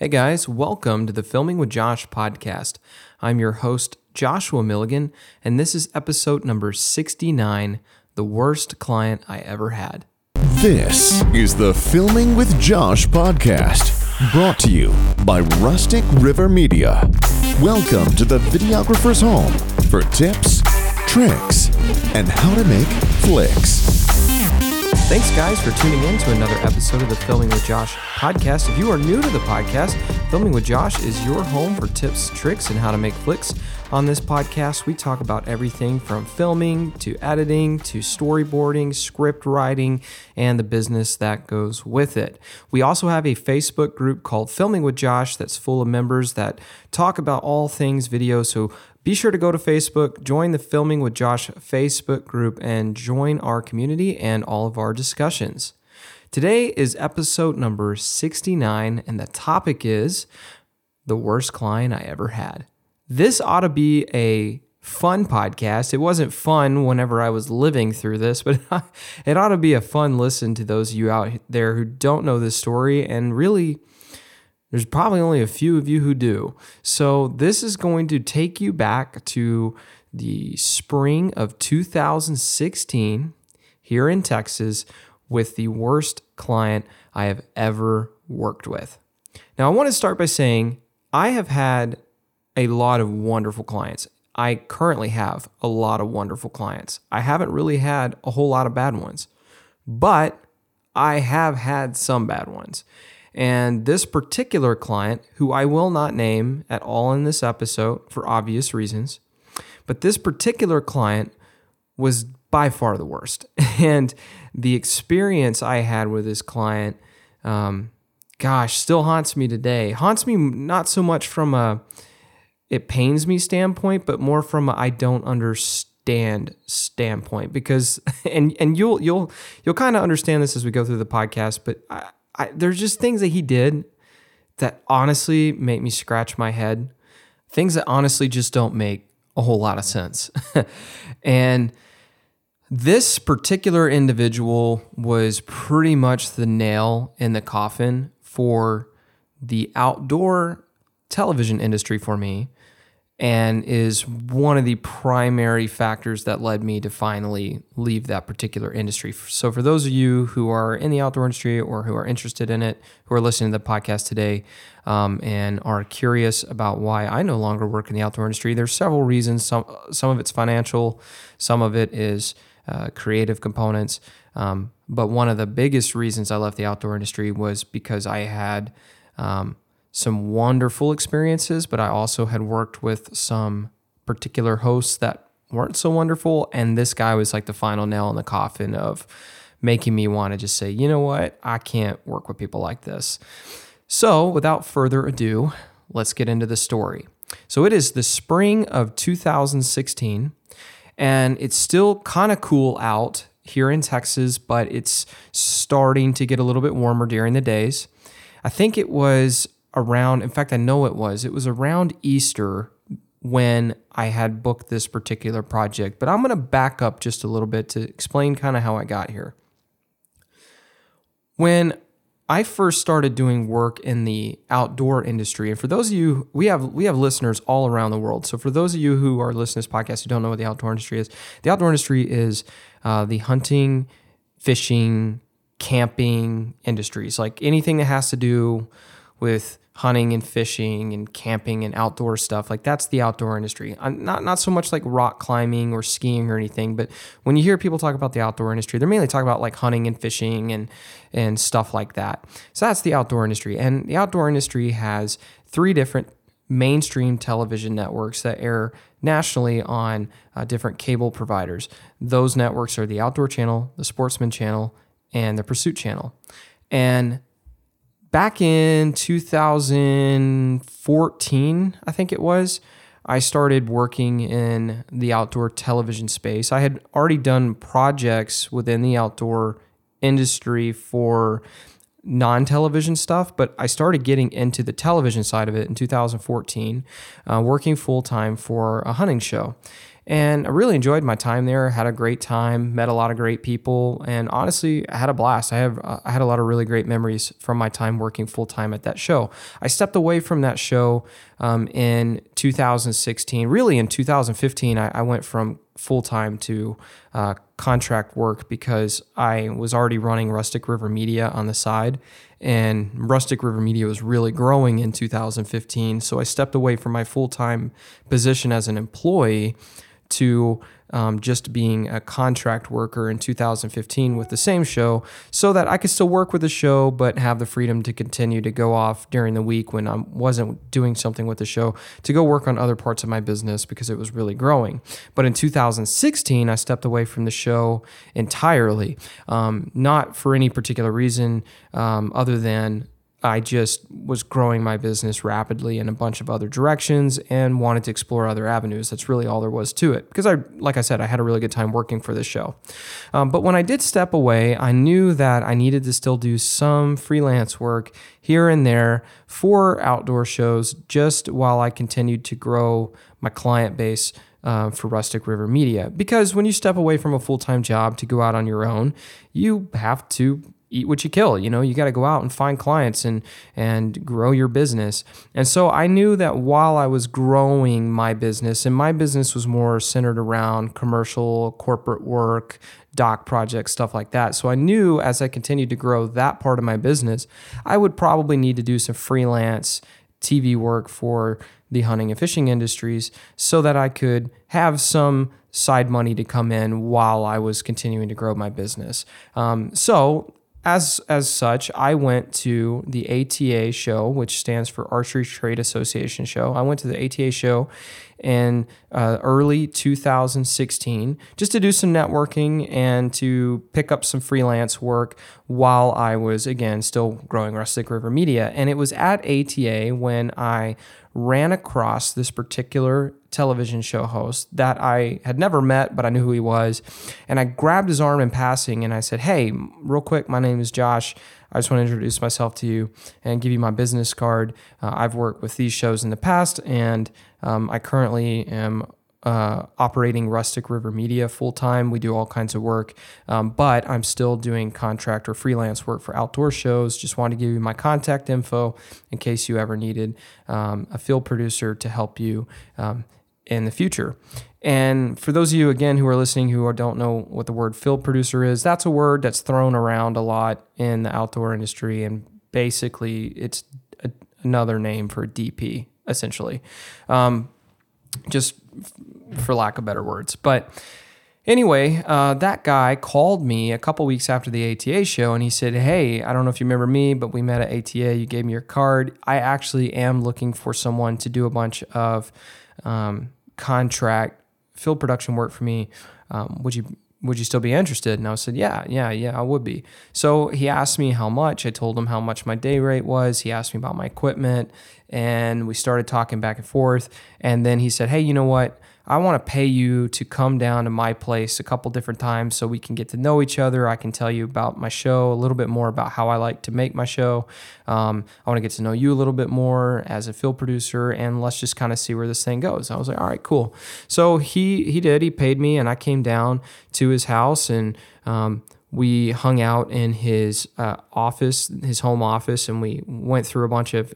Hey guys, welcome to the Filming with Josh podcast. I'm your host, Joshua Milligan, and this is episode number 69 The Worst Client I Ever Had. This is the Filming with Josh podcast, brought to you by Rustic River Media. Welcome to the videographer's home for tips, tricks, and how to make flicks. Thanks, guys, for tuning in to another episode of the Filming with Josh podcast. If you are new to the podcast, Filming with Josh is your home for tips, tricks, and how to make flicks. On this podcast, we talk about everything from filming to editing to storyboarding, script writing, and the business that goes with it. We also have a Facebook group called Filming with Josh that's full of members that talk about all things video. So be sure to go to Facebook, join the Filming with Josh Facebook group, and join our community and all of our discussions. Today is episode number 69, and the topic is the worst client I ever had. This ought to be a fun podcast. It wasn't fun whenever I was living through this, but it ought to be a fun listen to those of you out there who don't know this story and really there's probably only a few of you who do. So, this is going to take you back to the spring of 2016 here in Texas with the worst client I have ever worked with. Now, I want to start by saying I have had a lot of wonderful clients. I currently have a lot of wonderful clients. I haven't really had a whole lot of bad ones, but I have had some bad ones. And this particular client, who I will not name at all in this episode for obvious reasons, but this particular client was by far the worst. And the experience I had with this client, um, gosh, still haunts me today. Haunts me not so much from a it pains me standpoint, but more from a I don't understand standpoint. Because and and you'll you'll you'll kind of understand this as we go through the podcast, but I, I, there's just things that he did that honestly make me scratch my head. Things that honestly just don't make a whole lot of sense. and this particular individual was pretty much the nail in the coffin for the outdoor television industry for me and is one of the primary factors that led me to finally leave that particular industry. So, for those of you who are in the outdoor industry or who are interested in it, who are listening to the podcast today, um, and are curious about why I no longer work in the outdoor industry, there's several reasons. Some some of it's financial, some of it is uh, creative components. Um, but one of the biggest reasons I left the outdoor industry was because I had um, some wonderful experiences, but I also had worked with some particular hosts that weren't so wonderful. And this guy was like the final nail in the coffin of making me want to just say, you know what? I can't work with people like this. So, without further ado, let's get into the story. So, it is the spring of 2016, and it's still kind of cool out here in Texas, but it's starting to get a little bit warmer during the days. I think it was around, in fact, I know it was, it was around Easter when I had booked this particular project. But I'm going to back up just a little bit to explain kind of how I got here. When I first started doing work in the outdoor industry, and for those of you, we have we have listeners all around the world. So for those of you who are listening to this podcast who don't know what the outdoor industry is, the outdoor industry is uh, the hunting, fishing, camping industries, like anything that has to do with hunting and fishing and camping and outdoor stuff. Like that's the outdoor industry. I'm not not so much like rock climbing or skiing or anything, but when you hear people talk about the outdoor industry, they're mainly talking about like hunting and fishing and and stuff like that. So that's the outdoor industry. And the outdoor industry has three different mainstream television networks that air nationally on uh, different cable providers. Those networks are the Outdoor Channel, the Sportsman Channel, and the Pursuit Channel. And back in 2014, I think it was, I started working in the outdoor television space. I had already done projects within the outdoor industry for non television stuff, but I started getting into the television side of it in 2014, uh, working full time for a hunting show. And I really enjoyed my time there. Had a great time, met a lot of great people, and honestly, I had a blast. I have I had a lot of really great memories from my time working full time at that show. I stepped away from that show um, in 2016. Really, in 2015, I, I went from full time to uh, contract work because I was already running Rustic River Media on the side, and Rustic River Media was really growing in 2015. So I stepped away from my full time position as an employee to um, just being a contract worker in 2015 with the same show so that I could still work with the show but have the freedom to continue to go off during the week when I wasn't doing something with the show to go work on other parts of my business because it was really growing. But in 2016, I stepped away from the show entirely, um, not for any particular reason um, other than I just was growing my business rapidly in a bunch of other directions and wanted to explore other avenues. That's really all there was to it. Because I, like I said, I had a really good time working for this show. Um, but when I did step away, I knew that I needed to still do some freelance work here and there for outdoor shows, just while I continued to grow my client base. Uh, for Rustic River Media. Because when you step away from a full time job to go out on your own, you have to eat what you kill you know? You got to go out and find clients and and grow your business. And so i knew that while i was growing my business and my business was more centered around commercial corporate work doc projects stuff like that. So i knew as i continued to grow that part of my business i would probably need to do some freelance tv work for the hunting and fishing industries so that i could have some side money to come in while I was continuing to grow my business. Um, so as as such, I went to the ATA show, which stands for Archery Trade Association show. I went to the ATA show in uh, early 2016 just to do some networking and to pick up some freelance work while I was again still growing Rustic River Media. And it was at ATA when I ran across this particular television show host that I had never met, but I knew who he was. And I grabbed his arm in passing and I said, Hey, real quick, my name is Josh. I just want to introduce myself to you and give you my business card. Uh, I've worked with these shows in the past, and um, I currently am uh, operating Rustic River Media full time. We do all kinds of work, um, but I'm still doing contract or freelance work for outdoor shows. Just wanted to give you my contact info in case you ever needed um, a field producer to help you um, in the future. And for those of you, again, who are listening who don't know what the word field producer is, that's a word that's thrown around a lot in the outdoor industry. And basically, it's a, another name for DP, essentially. Um, just for lack of better words. But anyway, uh, that guy called me a couple weeks after the ATA show and he said, Hey, I don't know if you remember me, but we met at ATA. You gave me your card. I actually am looking for someone to do a bunch of um, contract field production work for me. Um, would you would you still be interested? And I said, yeah, yeah, yeah, I would be. So he asked me how much. I told him how much my day rate was. He asked me about my equipment, and we started talking back and forth. And then he said, hey, you know what? I want to pay you to come down to my place a couple different times so we can get to know each other. I can tell you about my show, a little bit more about how I like to make my show. Um, I want to get to know you a little bit more as a field producer, and let's just kind of see where this thing goes. I was like, all right, cool. So he he did. He paid me, and I came down to his house and. Um, we hung out in his uh, office, his home office, and we went through a bunch of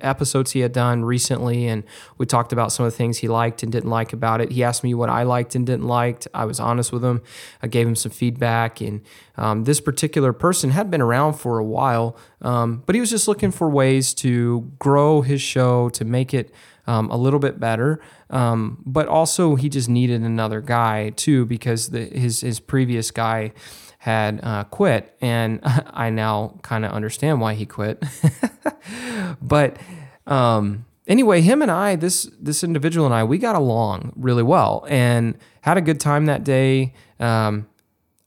episodes he had done recently. And we talked about some of the things he liked and didn't like about it. He asked me what I liked and didn't like. I was honest with him. I gave him some feedback. And um, this particular person had been around for a while, um, but he was just looking for ways to grow his show, to make it um, a little bit better. Um, but also, he just needed another guy too because the, his his previous guy had uh, quit, and I now kind of understand why he quit. but um, anyway, him and I, this this individual and I, we got along really well and had a good time that day. Um,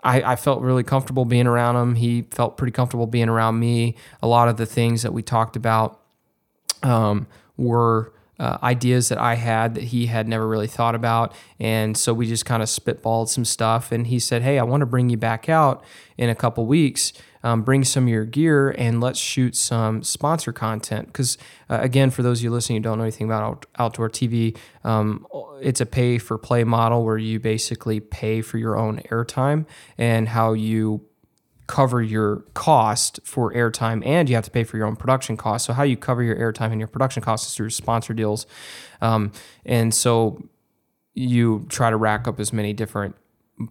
I, I, felt really comfortable being around him. He felt pretty comfortable being around me. A lot of the things that we talked about um, were uh, ideas that I had that he had never really thought about. And so we just kind of spitballed some stuff. And he said, Hey, I want to bring you back out in a couple weeks um, bring some of your gear and let's shoot some sponsor content. Because, uh, again, for those of you listening who don't know anything about out- outdoor TV, um, it's a pay for play model where you basically pay for your own airtime and how you cover your cost for airtime and you have to pay for your own production costs. So, how you cover your airtime and your production costs is through sponsor deals. Um, and so, you try to rack up as many different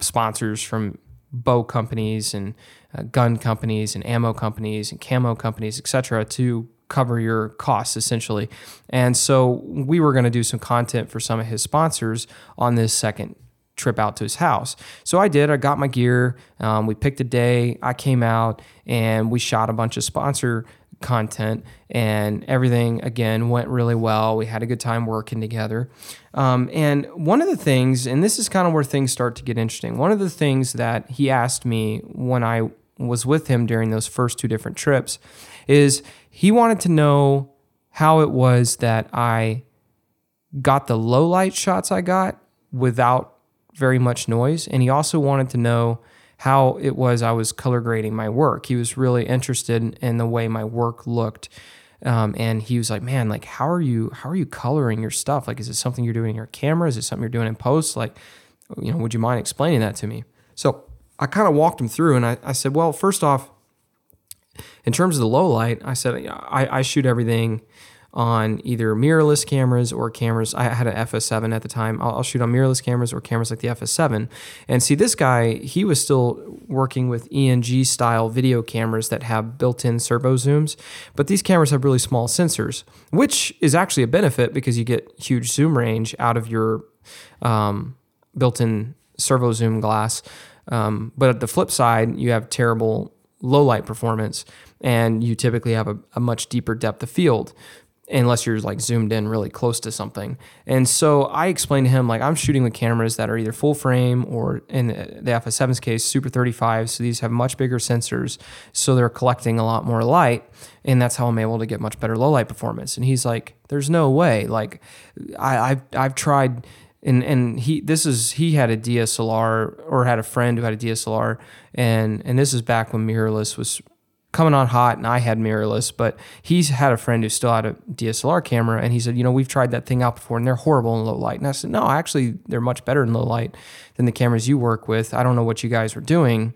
sponsors from bow companies and uh, gun companies and ammo companies and camo companies, etc., to cover your costs essentially. And so we were going to do some content for some of his sponsors on this second trip out to his house. So I did. I got my gear. Um, we picked a day. I came out and we shot a bunch of sponsor content, and everything again went really well. We had a good time working together. Um, and one of the things, and this is kind of where things start to get interesting. One of the things that he asked me when I was with him during those first two different trips is he wanted to know how it was that I got the low light shots I got without very much noise. And he also wanted to know how it was I was color grading my work. He was really interested in the way my work looked. Um, and he was like, "Man, like, how are you? How are you coloring your stuff? Like, is it something you're doing in your camera? Is it something you're doing in post? Like, you know, would you mind explaining that to me?" So I kind of walked him through, and I, I said, "Well, first off, in terms of the low light, I said I, I shoot everything on either mirrorless cameras or cameras. I had an FS7 at the time. I'll, I'll, shoot on mirrorless cameras or cameras like the FS7. And see, this guy, he was still working with ENG style video cameras that have built in servo zooms, but these cameras have really small sensors, which is actually a benefit because you get huge zoom range out of your um, built in servo zoom glass. Um, but at the flip side, you have terrible low light performance and you typically have a, a much deeper depth of field unless you're like zoomed in really close to something. And so I explained to him like I'm shooting with cameras that are either full frame or in the FS7's case super 35. So these have much bigger sensors, so they're collecting a lot more light, and that's how I'm able to get much better low light performance. And he's like, "There's no way. Like I, I've I've tried." and and he this is he had a DSLR or had a friend who had a DSLR and and this is back when mirrorless was coming on hot and I had mirrorless, but he's had a friend who still had a DSLR camera and he said, you know, we've tried that thing out before and they're horrible in low light. And I said, no, actually they're much better in low light than the cameras you work with. I don't know what you guys are doing,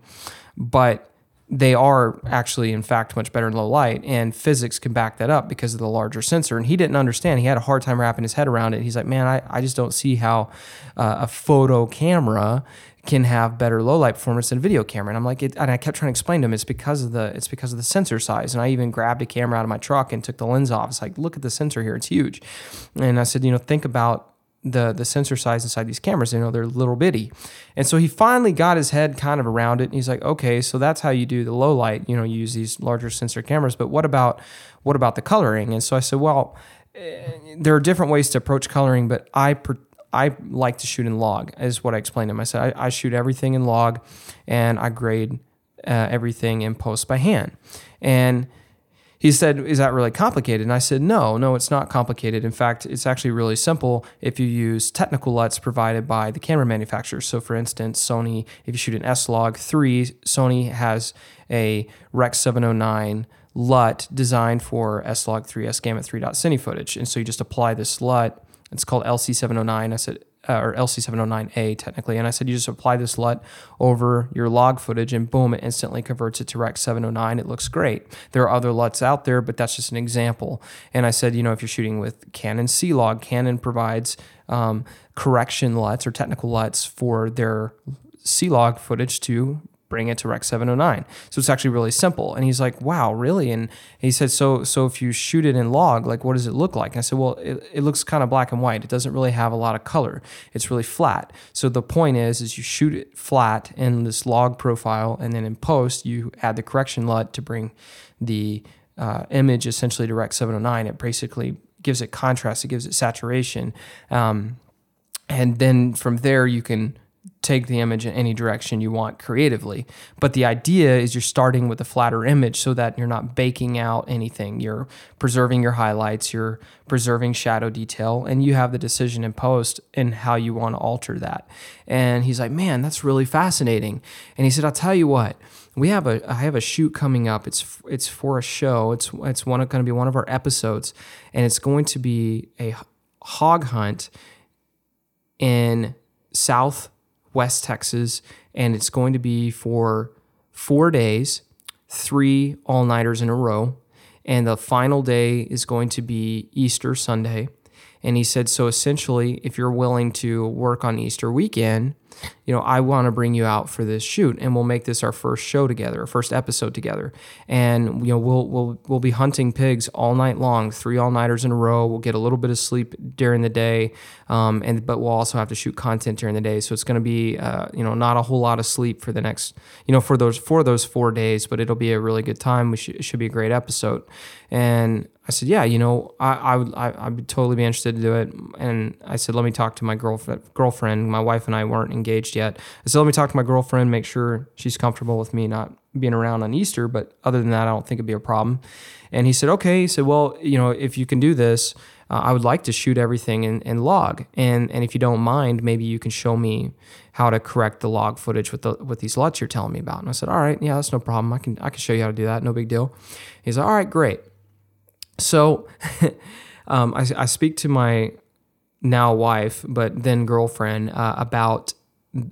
but they are actually in fact much better in low light and physics can back that up because of the larger sensor and he didn't understand he had a hard time wrapping his head around it he's like man i, I just don't see how uh, a photo camera can have better low light performance than video camera. And I'm like, it, and I kept trying to explain to him it's because of the it's because of the sensor size. And I even grabbed a camera out of my truck and took the lens off. It's like, look at the sensor here, it's huge. And I said, you know, think about the the sensor size inside these cameras. You know, they're little bitty. And so he finally got his head kind of around it. And he's like, okay, so that's how you do the low light. You know, you use these larger sensor cameras. But what about what about the coloring? And so I said, well. Eh, there are different ways to approach coloring, but I I like to shoot in log, is what I explained to him. I said, I, I shoot everything in log and I grade uh, everything in post by hand. And he said, Is that really complicated? And I said, No, no, it's not complicated. In fact, it's actually really simple if you use technical LUTs provided by the camera manufacturer. So, for instance, Sony, if you shoot an S Log 3, Sony has a Rec 709 LUT designed for S Log 3 S Gamut 3 Cine footage. And so you just apply this LUT it's called LC709. I said, uh, or LC709A technically. And I said, you just apply this LUT over your log footage and boom, it instantly converts it to Rec 709. It looks great. There are other LUTs out there, but that's just an example. And I said, you know, if you're shooting with Canon C Log, Canon provides um, correction LUTs or technical LUTs for their C Log footage to bring it to Rec 709. So it's actually really simple. And he's like, wow, really? And he said, so so if you shoot it in log, like what does it look like? And I said, well, it, it looks kind of black and white. It doesn't really have a lot of color. It's really flat. So the point is, is you shoot it flat in this log profile, and then in post you add the correction LUT to bring the uh, image essentially to Rec 709. It basically gives it contrast. It gives it saturation. Um, and then from there you can take the image in any direction you want creatively. But the idea is you're starting with a flatter image so that you're not baking out anything. You're preserving your highlights, you're preserving shadow detail, and you have the decision in post in how you want to alter that. And he's like, "Man, that's really fascinating." And he said, "I'll tell you what." We have a I have a shoot coming up. It's it's for a show. It's it's one going to be one of our episodes and it's going to be a hog hunt in southwest Texas, and it's going to be for four days, three all nighters in a row. And the final day is going to be Easter Sunday. And he said, so essentially, if you're willing to work on Easter weekend, you know, I want to bring you out for this shoot, and we'll make this our first show together, our first episode together. And you know, we'll we'll we'll be hunting pigs all night long, three all nighters in a row. We'll get a little bit of sleep during the day, um, and but we'll also have to shoot content during the day. So it's going to be, uh, you know, not a whole lot of sleep for the next, you know, for those for those four days, but it'll be a really good time. We should, it should be a great episode. And I said, yeah, you know, I, I would, I, I would totally be interested to do it. And I said, let me talk to my girlfriend. Girlfriend, my wife and I weren't engaged yet. I said, let me talk to my girlfriend, make sure she's comfortable with me not being around on Easter. But other than that, I don't think it'd be a problem. And he said, okay. He said, well, you know, if you can do this, uh, I would like to shoot everything in, in log. And and if you don't mind, maybe you can show me how to correct the log footage with the with these LUTs you're telling me about. And I said, all right, yeah, that's no problem. I can I can show you how to do that. No big deal. He's like, all right, great. So um, I, I, speak to my now wife, but then girlfriend, uh, about.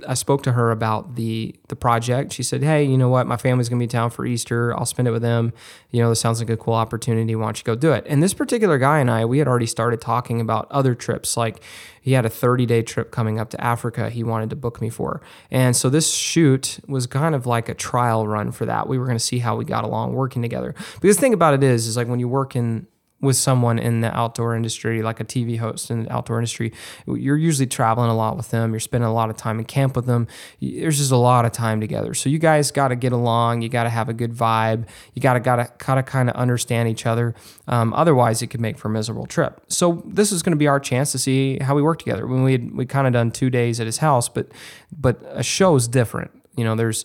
I spoke to her about the the project. She said, "Hey, you know what? My family's gonna be in town for Easter. I'll spend it with them. You know, this sounds like a cool opportunity. Why don't you go do it?" And this particular guy and I, we had already started talking about other trips. Like he had a 30 day trip coming up to Africa. He wanted to book me for, and so this shoot was kind of like a trial run for that. We were gonna see how we got along working together. Because the thing about it is, is like when you work in with someone in the outdoor industry, like a TV host in the outdoor industry, you're usually traveling a lot with them. You're spending a lot of time in camp with them. There's just a lot of time together. So you guys got to get along. You got to have a good vibe. You got to got to gotta kind of understand each other. Um, otherwise, it could make for a miserable trip. So this is going to be our chance to see how we work together. When we we kind of done two days at his house, but but a show is different. You know, there's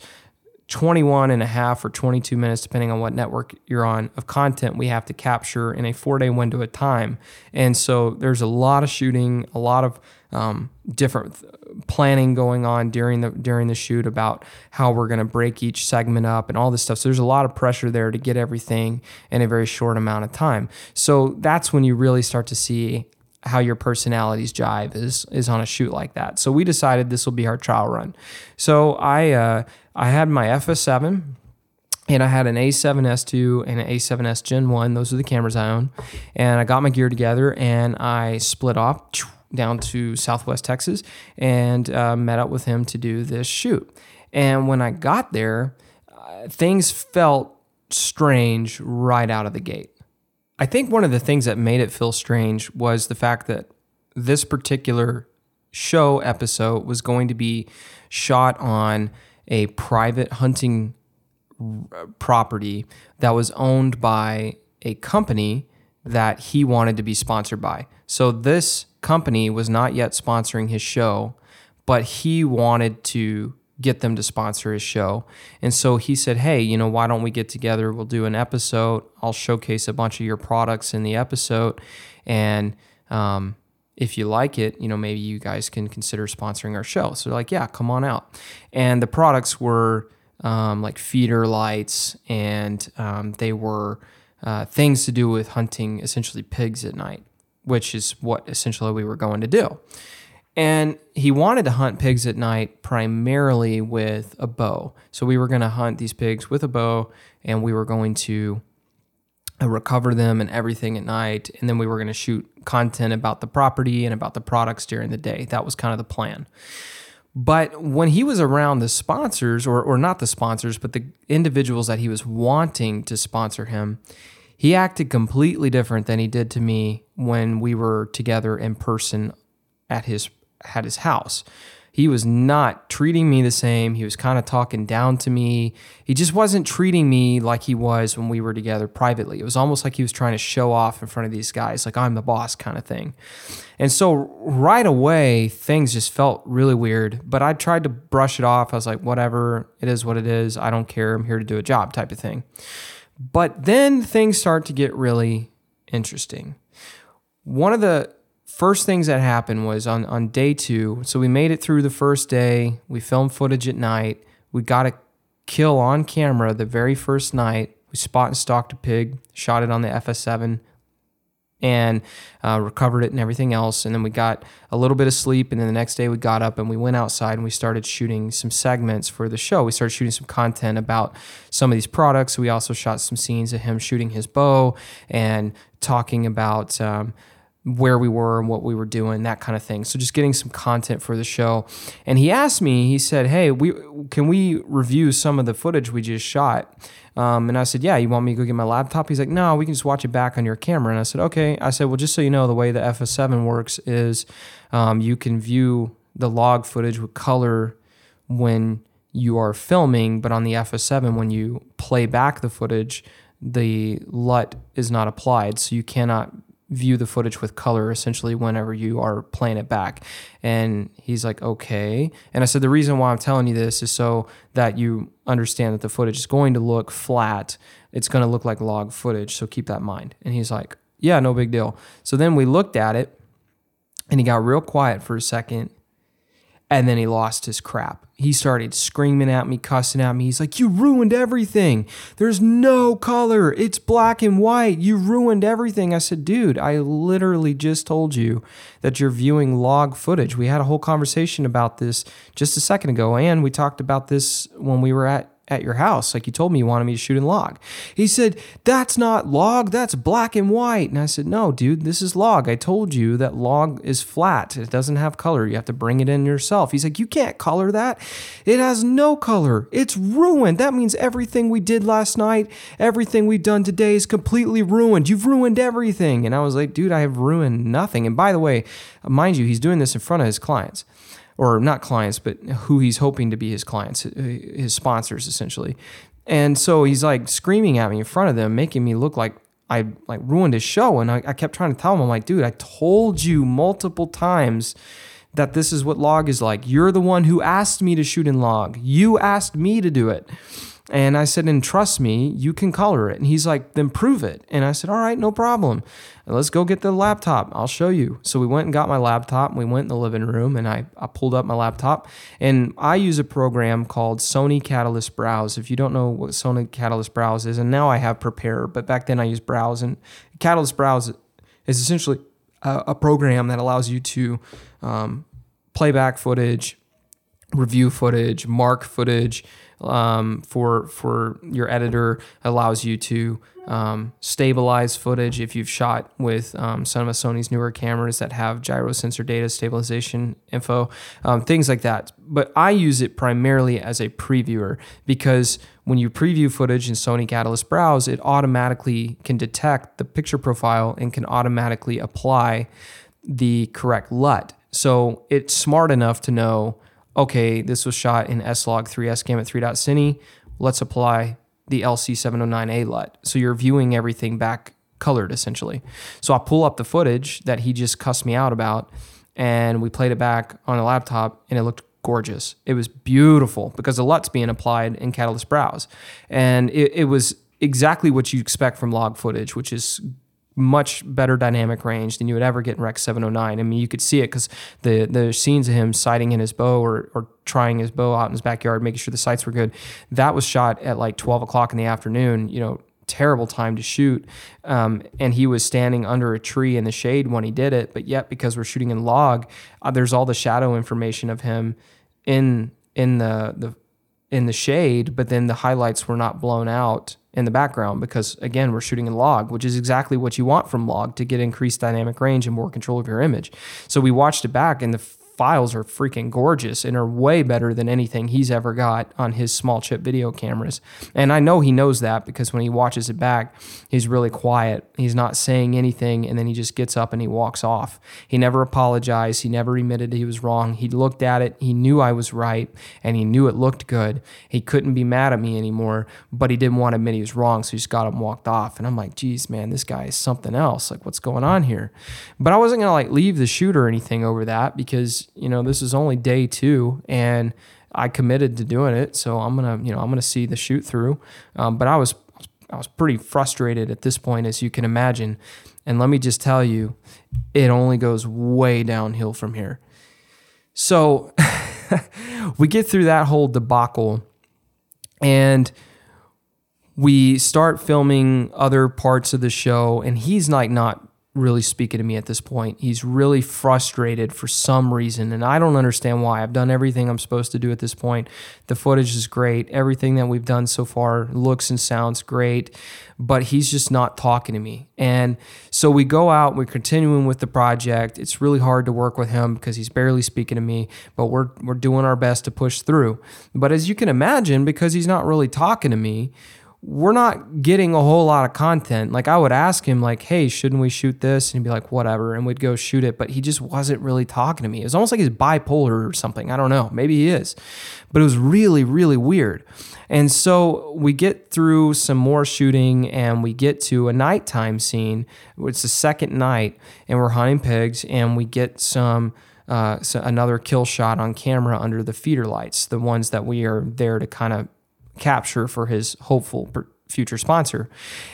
21 and a half or 22 minutes, depending on what network you're on, of content we have to capture in a four day window of time. And so there's a lot of shooting, a lot of um, different planning going on during the during the shoot about how we're going to break each segment up and all this stuff. So there's a lot of pressure there to get everything in a very short amount of time. So that's when you really start to see how your personalities jive is is on a shoot like that. So we decided this will be our trial run. So I uh, I had my FS7 and I had an A7S2 and an A7S Gen 1. Those are the cameras I own. And I got my gear together and I split off down to Southwest Texas and uh, met up with him to do this shoot. And when I got there, uh, things felt strange right out of the gate. I think one of the things that made it feel strange was the fact that this particular show episode was going to be shot on a private hunting property that was owned by a company that he wanted to be sponsored by. So this company was not yet sponsoring his show, but he wanted to get them to sponsor his show. And so he said, Hey, you know, why don't we get together? We'll do an episode. I'll showcase a bunch of your products in the episode. And um, if you like it, you know, maybe you guys can consider sponsoring our show. So like, yeah, come on out. And the products were um, like feeder lights, and um, they were uh, things to do with hunting essentially pigs at night, which is what essentially we were going to do. And he wanted to hunt pigs at night primarily with a bow. So we were going to hunt these pigs with a bow, and we were going to uh, recover them and everything at night. And then we were going to shoot content about the property and about the products during the day. That was kind of the plan. But when he was around the sponsors, or, or not the sponsors, but the individuals that he was wanting to sponsor him, he acted completely different than he did to me when we were together in person at his at his house he was not treating me the same. He was kind of talking down to me. He just wasn't treating me like he was when we were together privately. It was almost like he was trying to show off in front of these guys, like I'm the boss kind of thing. And so right away, things just felt really weird. But I tried to brush it off. I was like, whatever, it is what it is. I don't care. I'm here to do a job type of thing. But then things start to get really interesting. One of the first things that happened was on, on day two. So we made it through the first day. We filmed footage at night. We got a kill on camera the very first night. We spot and stalked a pig, shot it on the FS7, and uh, recovered it and everything else. And then we got a little bit of sleep. And then the next day we got up and we went outside and we started shooting some segments for the show. We started shooting some content about some of these products. We also shot some scenes of him shooting his bow and talking about. Um, where we were and what we were doing, that kind of thing. So just getting some content for the show. And he asked me, he said, "Hey, we can we review some of the footage we just shot?" Um, and I said, "Yeah, you want me to go get my laptop?" He's like, "No, we can just watch it back on your camera." And I said, "Okay." I said, "Well, just so you know, the way the FS7 works is um, you can view the log footage with color when you are filming, but on the FS7, when you play back the footage." The LUT is not applied, so you cannot view the footage with color essentially whenever you are playing it back. And he's like, okay. And I said, the reason why I'm telling you this is so that you understand that the footage is going to look flat. It's going to look like log footage. So keep that in mind. And he's like, yeah, no big deal. So then we looked at it and he got real quiet for a second and then he lost his crap. He started screaming at me, cussing at me. He's like, You ruined everything. There's no color. It's black and white. You ruined everything. I said, Dude, I literally just told you that you're viewing log footage. We had a whole conversation about this just a second ago. And we talked about this when we were at at your house, like you told me you wanted me to shoot in log. He said, That's not log, that's black and white. And I said, No, dude, this is log. I told you that log is flat. It doesn't have color. You have to bring it in yourself. He's like, You can't color that. It has no color. It's ruined. That means everything we did last night, everything we've done today is completely ruined. You've ruined everything. And I was like, Dude, I have ruined nothing. And by the way, mind you, he's doing this in front of his clients or not clients, but who he's hoping to be his clients, uh, his sponsors essentially. And so he's like screaming at me in front of them, making me look like I like ruined his show. And I, I kept trying to tell him, I'm like, dude, I told you multiple times that this is what log is like. You're the one who asked me to shoot in log. You asked me to do it. And I said, and trust me, you can color it. And he's like, then prove it. And I said, all right, no problem. Let's go get the laptop. I'll show you. So we went and got my laptop. We went in the living room and I, I pulled up my laptop. And I use a program called Sony Catalyst Browse. If you don't know what Sony Catalyst Browse is, and now I have Prepare, but back then I used Browse. And Catalyst Browse is essentially a, a program that allows you to um, footage, review footage, mark footage um, for for your editor allows you to um, stabilize footage if you've shot with um, some of Sony's newer cameras that have gyro sensor data stabilization info, um, things like that. But I use it primarily as a previewer because when you preview footage in Sony Catalyst Browse, it automatically can detect the picture profile and can automatically apply the correct LUT. So it's smart enough to know okay, this was shot in S-Log 3 S-Gamut 3.cine. Let's apply the LC709A LUT. So you're viewing everything back colored essentially. So I pull up the footage that he just cussed me out about and we played it back on a laptop and it looked gorgeous. It was beautiful because the LUT's being applied in Catalyst Browse. And it, it was exactly what you expect from log footage, which is much better dynamic range than you would ever get in Rec 709. I mean, you could see it because the the scenes of him sighting in his bow or, or trying his bow out in his backyard, making sure the sights were good. That was shot at like 12 o'clock in the afternoon. You know, terrible time to shoot. Um, and he was standing under a tree in the shade when he did it. But yet, because we're shooting in log, uh, there's all the shadow information of him in in the the in the shade, but then the highlights were not blown out in the background because again we're shooting in log which is exactly what you want from log to get increased dynamic range and more control of your image. So we watched it back and the files are freaking gorgeous and are way better than anything he's ever got on his small chip video cameras. And I know he knows that because when he watches it back, he's really quiet. He's not saying anything and then he just gets up and he walks off. He never apologized. He never admitted he was wrong. He looked at it. He knew I was right and he knew it looked good. He couldn't be mad at me anymore, but he didn't want to admit he was wrong. So he just got up and walked off. And I'm like, geez, man, this guy is something else. Like, what's going on here? But I wasn't going to like leave the shoot or anything over that because you know, this is only day two and I committed to doing it. So I'm to, you know, I'm to see the shoot through. Um, but I was, I was pretty frustrated at this point, as you can imagine. And let me just tell you, it only goes way downhill from here. So we get through that whole debacle and we start filming other parts of the show and he's like not really speaking to me at this point. He's really frustrated for some reason, and I don't understand why. I've done everything I'm supposed to do at this point. The footage is great. Everything that we've done so far looks and sounds great, but he's just not talking to me. And so we go out, we're continuing with the project. It's really hard to work with him because he's barely speaking to me, but we're we're doing our best to push through. But as you can imagine, because he's not really talking to me, we're not getting a whole lot of content. Like I would ask him, like, "Hey, shouldn't we shoot this?" And he'd be like, "Whatever," and we'd go shoot it. But he just wasn't really talking to me. It was almost like he's bipolar or something. I don't know. Maybe he is, but it was really, really weird. And so we get through some more shooting, and we get to a nighttime scene. It's the second night, and we're hunting pigs, and we get some. Uh, so another kill shot on camera under the feeder lights, the ones that we are there to kind of capture for his hopeful future sponsor.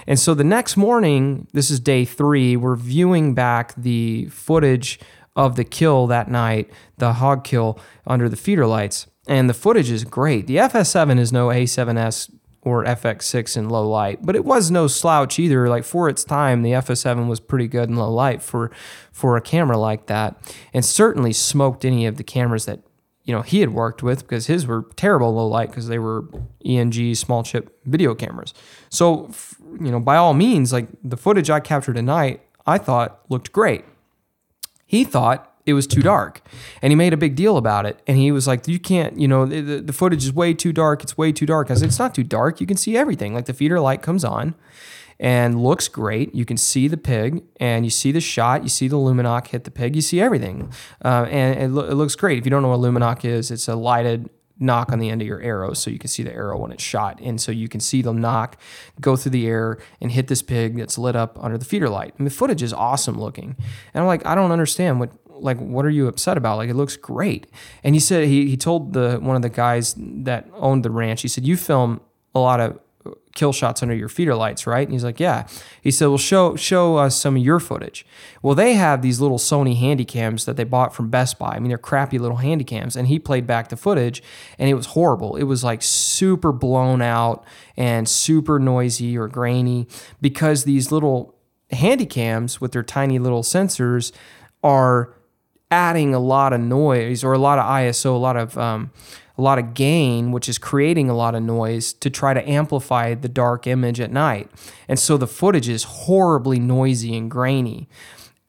And so the next morning, this is day three, we're viewing back the footage of the kill that night, the hog kill under the feeder lights. And the footage is great. The FS7 is no A7S or FX6 in low light, but it was no slouch either. Like for its time, the FS7 was pretty good in low light for for a camera like that, and certainly smoked any of the cameras that you know he had worked with because his were terrible low light because they were ENG small chip video cameras. So you know by all means, like the footage I captured tonight, I thought looked great. He thought it was too dark, and he made a big deal about it. And he was like, "You can't, you know, the, the footage is way too dark. It's way too dark." I said, "It's not too dark. You can see everything. Like the feeder light comes on." And looks great. You can see the pig and you see the shot, you see the Lumenok hit the pig, you see everything. Uh, and it, lo- it, looks great. If you don't know what Lumenok is, it's a lighted nock on the end of your arrow so you can see the arrow when it's shot. And so you can see the nock go through the air and hit this pig that's lit up under the feeder light. And the footage is awesome looking. And I'm like, I don't understand what like what are you upset about like it looks great and he said he, he told the one of the guys that owned the ranch he said you film a lot of kill shots under your feeder lights, right? And he's like, yeah. He said, well, show show us some of your footage. Well, they have these little Sony Handycams that they bought from Best Buy. I mean, they're crappy little Handycams, and he played back the footage, and it was horrible. It was like super blown out and super noisy or grainy because these little Handycams with their tiny little sensors are adding a lot of noise or a lot of ISO, a lot of um, a lot of gain, which is creating a lot of noise to try to amplify the dark image at night. And so the footage is horribly noisy and grainy.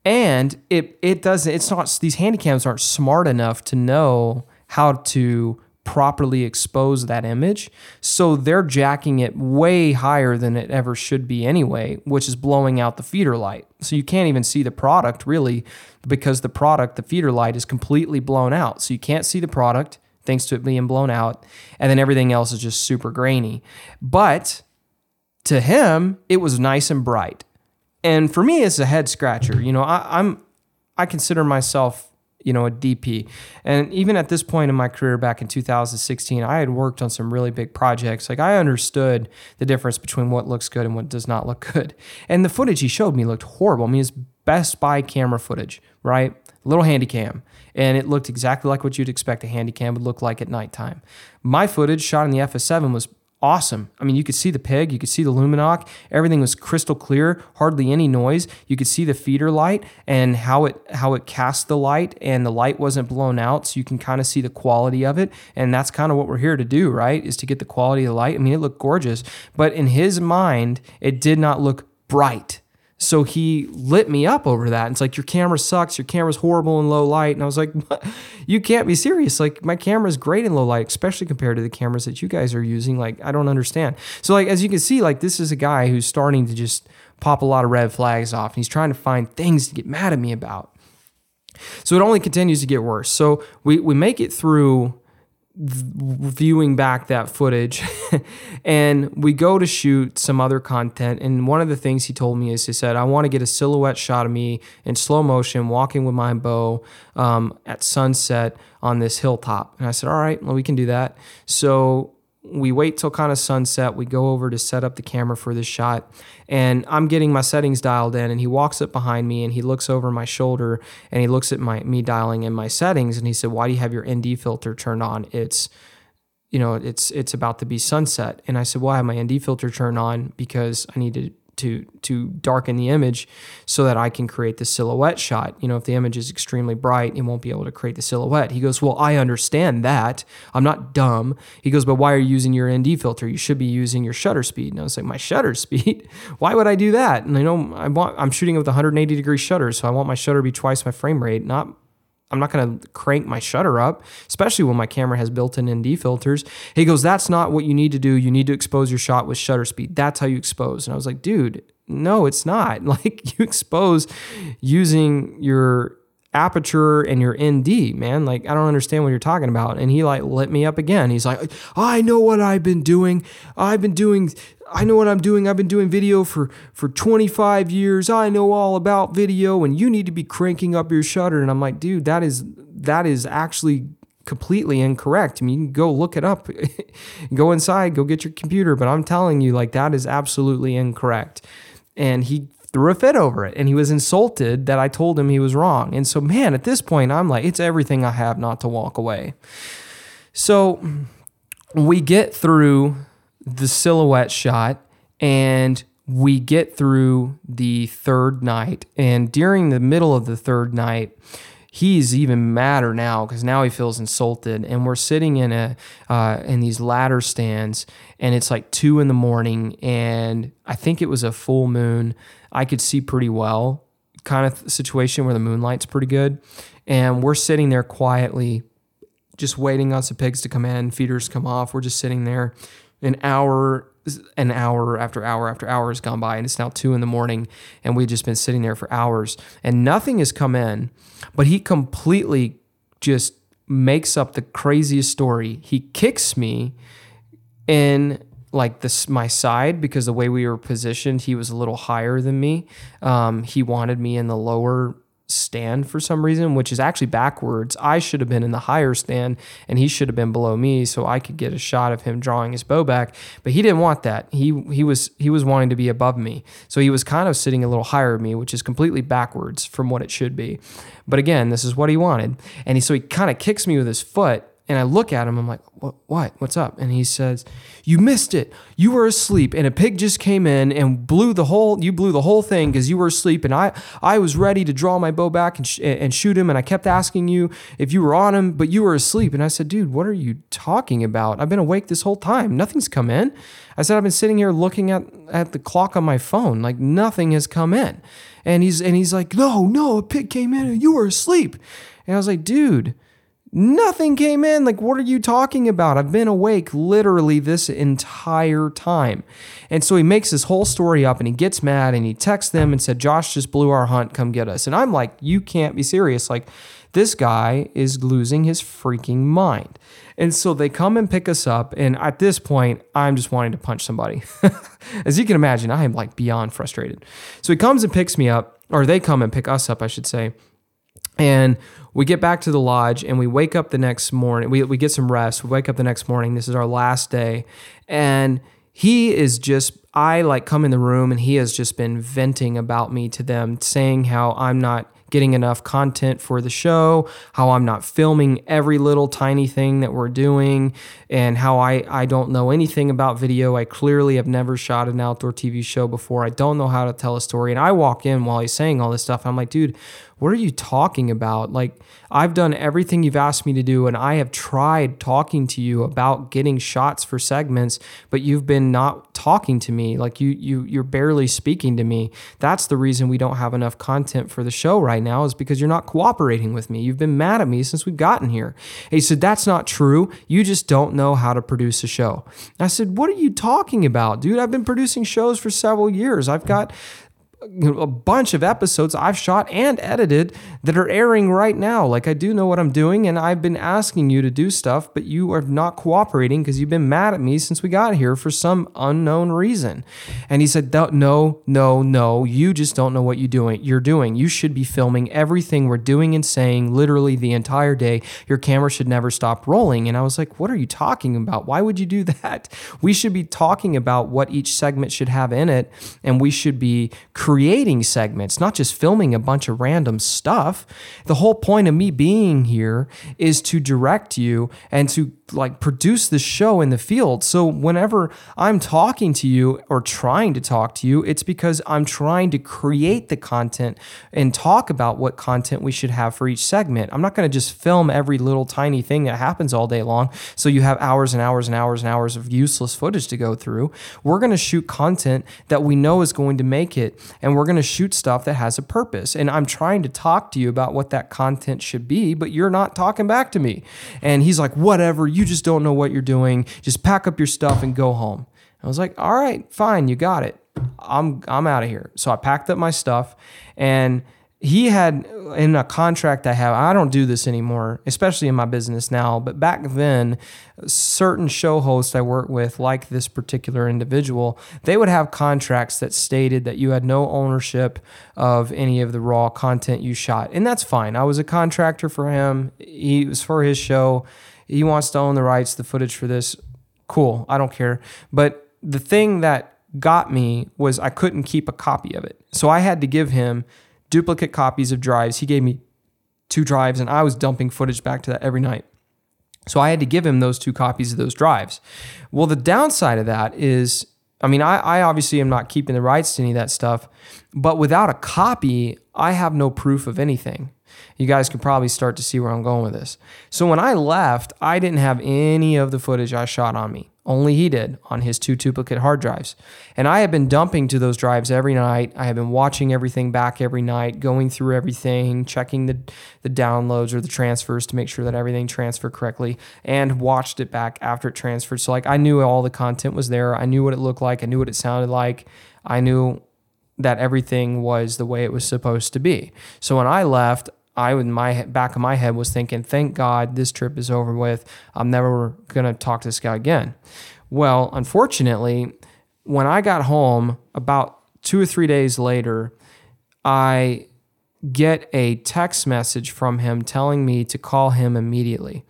And it it doesn't it's not these handycams aren't smart enough to know how to properly expose that image. So they're jacking it way higher than it ever should be anyway, which is blowing out the feeder light. So you can't even see the product really because the product, the feeder light is completely blown out. So you can't see the product thanks to it being blown out. And then everything else is just super grainy. But to him, it was nice and bright. And for me, it's a head scratcher. You know, I, I'm I consider myself, you know, a DP. And even at this point in my career back in 2016, I had worked on some really big projects. Like I understood the difference between what looks good and what does not look good. And the footage he showed me looked horrible. I mean, it's Best Buy camera footage, right? Little handy cam and it looked exactly like what you'd expect a handycam would look like at nighttime. My footage shot in the FS7 was awesome. I mean, you could see the pig, you could see the Lumenok, everything was crystal clear, hardly any noise. You could see the feeder light and how it how it cast the light and the light wasn't blown out, so you can kind of see the quality of it. And that's kind of what we're here to do, right? Is to get the quality of the light. I mean, it looked gorgeous, but in his mind, it did not look bright. So he lit me up over that. It's like, your camera sucks. Your camera's horrible in low light. And I was like, you can't be serious. Like, my camera's great in low light, especially compared to the cameras that you guys are using. Like, I don't understand. So, like, as you can see, like, this is a guy who's starting to just pop a lot of red flags off. And he's trying to find things to get mad at me about. So it only continues to get worse. So we, we make it through viewing back that footage. And we go to shoot some other content and one of the things he told me is he said i want to get a silhouette shot of me in slow motion walking with my bow um, at sunset on this hilltop. And i said all right well we can do that. So we wait till kind of sunset. We go over to set up the camera for this shot, and I'm getting my settings dialed in. And he walks up behind me and he looks over my shoulder and he looks at my me dialing in my settings, and he said, "Why do you have your ND filter turned on? It's you know, it's it's about to be sunset." And I said, "Well, I have my ND filter turned on because I need to to to darken the image so that I can create the silhouette shot. You know, if the image is extremely bright, it won't be able to create the silhouette. He goes, "Well, I understand that. I'm not dumb." He goes, "But why are you using your ND filter? You should be using your shutter speed." And I was like, "My shutter speed? why would I do that?" And I know I want I'm shooting with 180 degree shutter, so I want my shutter to be twice my frame rate, not I'm not going to crank my shutter up, especially when my camera has built-in ND filters. He goes, "That's not what you need to do. You need to expose your shot with shutter speed. That's how you expose." And I was like, "Dude, no, it's not. Like you expose using your aperture and your ND, man. Like I don't understand what you're talking about." And he like lit me up again. He's like, "I know what I've been doing. I've been doing I know what I'm doing. I've been doing video for, for 25 years. I know all about video and you need to be cranking up your shutter. And I'm like, dude, that is that is actually completely incorrect. I mean, you can go look it up, go inside, go get your computer. But I'm telling you, like, that is absolutely incorrect. And he threw a fit over it and he was insulted that I told him he was wrong. And so, man, at this point, I'm like, it's everything I have not to walk away. So we get through the silhouette shot and we get through the third night. And during the middle of the third night, he's even madder now because now he feels insulted. And we're sitting in a uh, in these ladder stands, and it's like two in the morning, and I think it was a full moon. I could see pretty well, kind of situation where the moonlight's pretty good, and we're sitting there quietly. Just waiting on some pigs to come in, feeders come off. We're just sitting there, an hour an hour after hour after hour has gone by and it's now two in the morning and we've just been sitting there for hours and nothing has come in. But he completely just makes up the craziest story. He kicks me in like this my side because the way we were positioned he was a little higher than me. Um, he wanted me in the lower stand for some reason, which is actually backwards. I should have been in the higher stand and he should have been below me so I could get a shot of him drawing his bow back, but he didn't want that. He he was he was wanting to be above me. So he was kind of sitting a little higher than me, which is completely backwards from what it should be. But again, this is what he wanted. And he so he kind of kicks me with his foot and I look at him, I'm like, what, what? What's up? And he says, You missed it. You were asleep, and a pig just came in and blew the whole, you blew the whole thing because you were asleep. And I, I was ready to draw my bow back and, sh- and shoot him. And I kept asking you if you were on him, but you were asleep. And I said, Dude, what are you talking about? I've been awake this whole time. Nothing's come in. I said, I've been sitting here looking at, at the clock on my phone. Like nothing has come in. And he's, and he's like, No, no, a pig came in and you were asleep. And I was like, Dude, Nothing came in. Like, what are you talking about? I've been awake literally this entire time. And so he makes this whole story up and he gets mad and he texts them and said, Josh just blew our hunt. Come get us. And I'm like, you can't be serious. Like, this guy is losing his freaking mind. And so they come and pick us up. And at this point, I'm just wanting to punch somebody. As you can imagine, I am like beyond frustrated. So he comes and picks me up, or they come and pick us up, I should say. And we get back to the lodge and we wake up the next morning. We, we get some rest. We wake up the next morning. This is our last day. And he is just, I like come in the room and he has just been venting about me to them, saying how I'm not getting enough content for the show, how I'm not filming every little tiny thing that we're doing, and how I, I don't know anything about video. I clearly have never shot an outdoor TV show before. I don't know how to tell a story. And I walk in while he's saying all this stuff. I'm like, dude, what are you talking about? Like, I've done everything you've asked me to do, and I have tried talking to you about getting shots for segments, but you've been not talking to me. Like you, you, you're barely speaking to me. That's the reason we don't have enough content for the show right now, is because you're not cooperating with me. You've been mad at me since we've gotten here. He said, That's not true. You just don't know how to produce a show. I said, What are you talking about, dude? I've been producing shows for several years. I've got a bunch of episodes I've shot and edited that are airing right now. Like I do know what I'm doing and I've been asking you to do stuff, but you are not cooperating because you've been mad at me since we got here for some unknown reason. And he said, "No, no, no. You just don't know what you're doing. You're doing. You should be filming everything we're doing and saying literally the entire day. Your camera should never stop rolling." And I was like, "What are you talking about? Why would you do that? We should be talking about what each segment should have in it and we should be creating creating segments, not just filming a bunch of random stuff. The whole point of me being here is to direct you and to like produce the show in the field. So whenever I'm talking to you or trying to talk to you, it's because I'm trying to create the content and talk about what content we should have for each segment. I'm not going to just film every little tiny thing that happens all day long so you have hours and hours and hours and hours of useless footage to go through. We're going to shoot content that we know is going to make it and we're going to shoot stuff that has a purpose. And I'm trying to talk to you about what that content should be, but you're not talking back to me. And he's like, whatever, you just don't know what you're doing. Just pack up your stuff and go home. I was like, all right, fine, you got it. I'm I'm out of here. So I packed up my stuff and he had in a contract I have, I don't do this anymore, especially in my business now, but back then, certain show hosts I worked with, like this particular individual, they would have contracts that stated that you had no ownership of any of the raw content you shot. And that's fine. I was a contractor for him, he was for his show. He wants to own the rights, the footage for this. Cool. I don't care. But the thing that got me was I couldn't keep a copy of it. So I had to give him duplicate copies of drives. He gave me two drives, and I was dumping footage back to that every night. So I had to give him those two copies of those drives. Well, the downside of that is, I mean, I, I obviously am not keeping the rights to any of that stuff, but without a copy, I have no proof of anything. You guys could probably start to see where I'm going with this. So when I left, I didn't have any of the footage I shot on me. Only he did on his two duplicate hard drives. And I have been dumping to those drives every night. I have been watching everything back every night, going through everything, checking the, the downloads or the transfers to make sure that everything transferred correctly, and watched it back after it transferred. So, like, I knew all the content was there. I knew what it looked like. I knew what it sounded like. I knew that everything was the way it was supposed to be. So, when I left, I in my back of my head was thinking, thank God this trip is over with. I'm never gonna talk to this guy again. Well, unfortunately, when I got home about two or three days later, I get a text message from him telling me to call him immediately.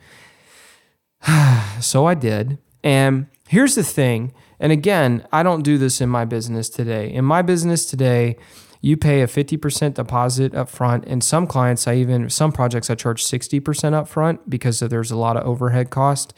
so I did. And here's the thing, and again, I don't do this in my business today. In my business today, you pay a 50% deposit up front. And some clients, I even, some projects, I charge 60% up front because there's a lot of overhead cost.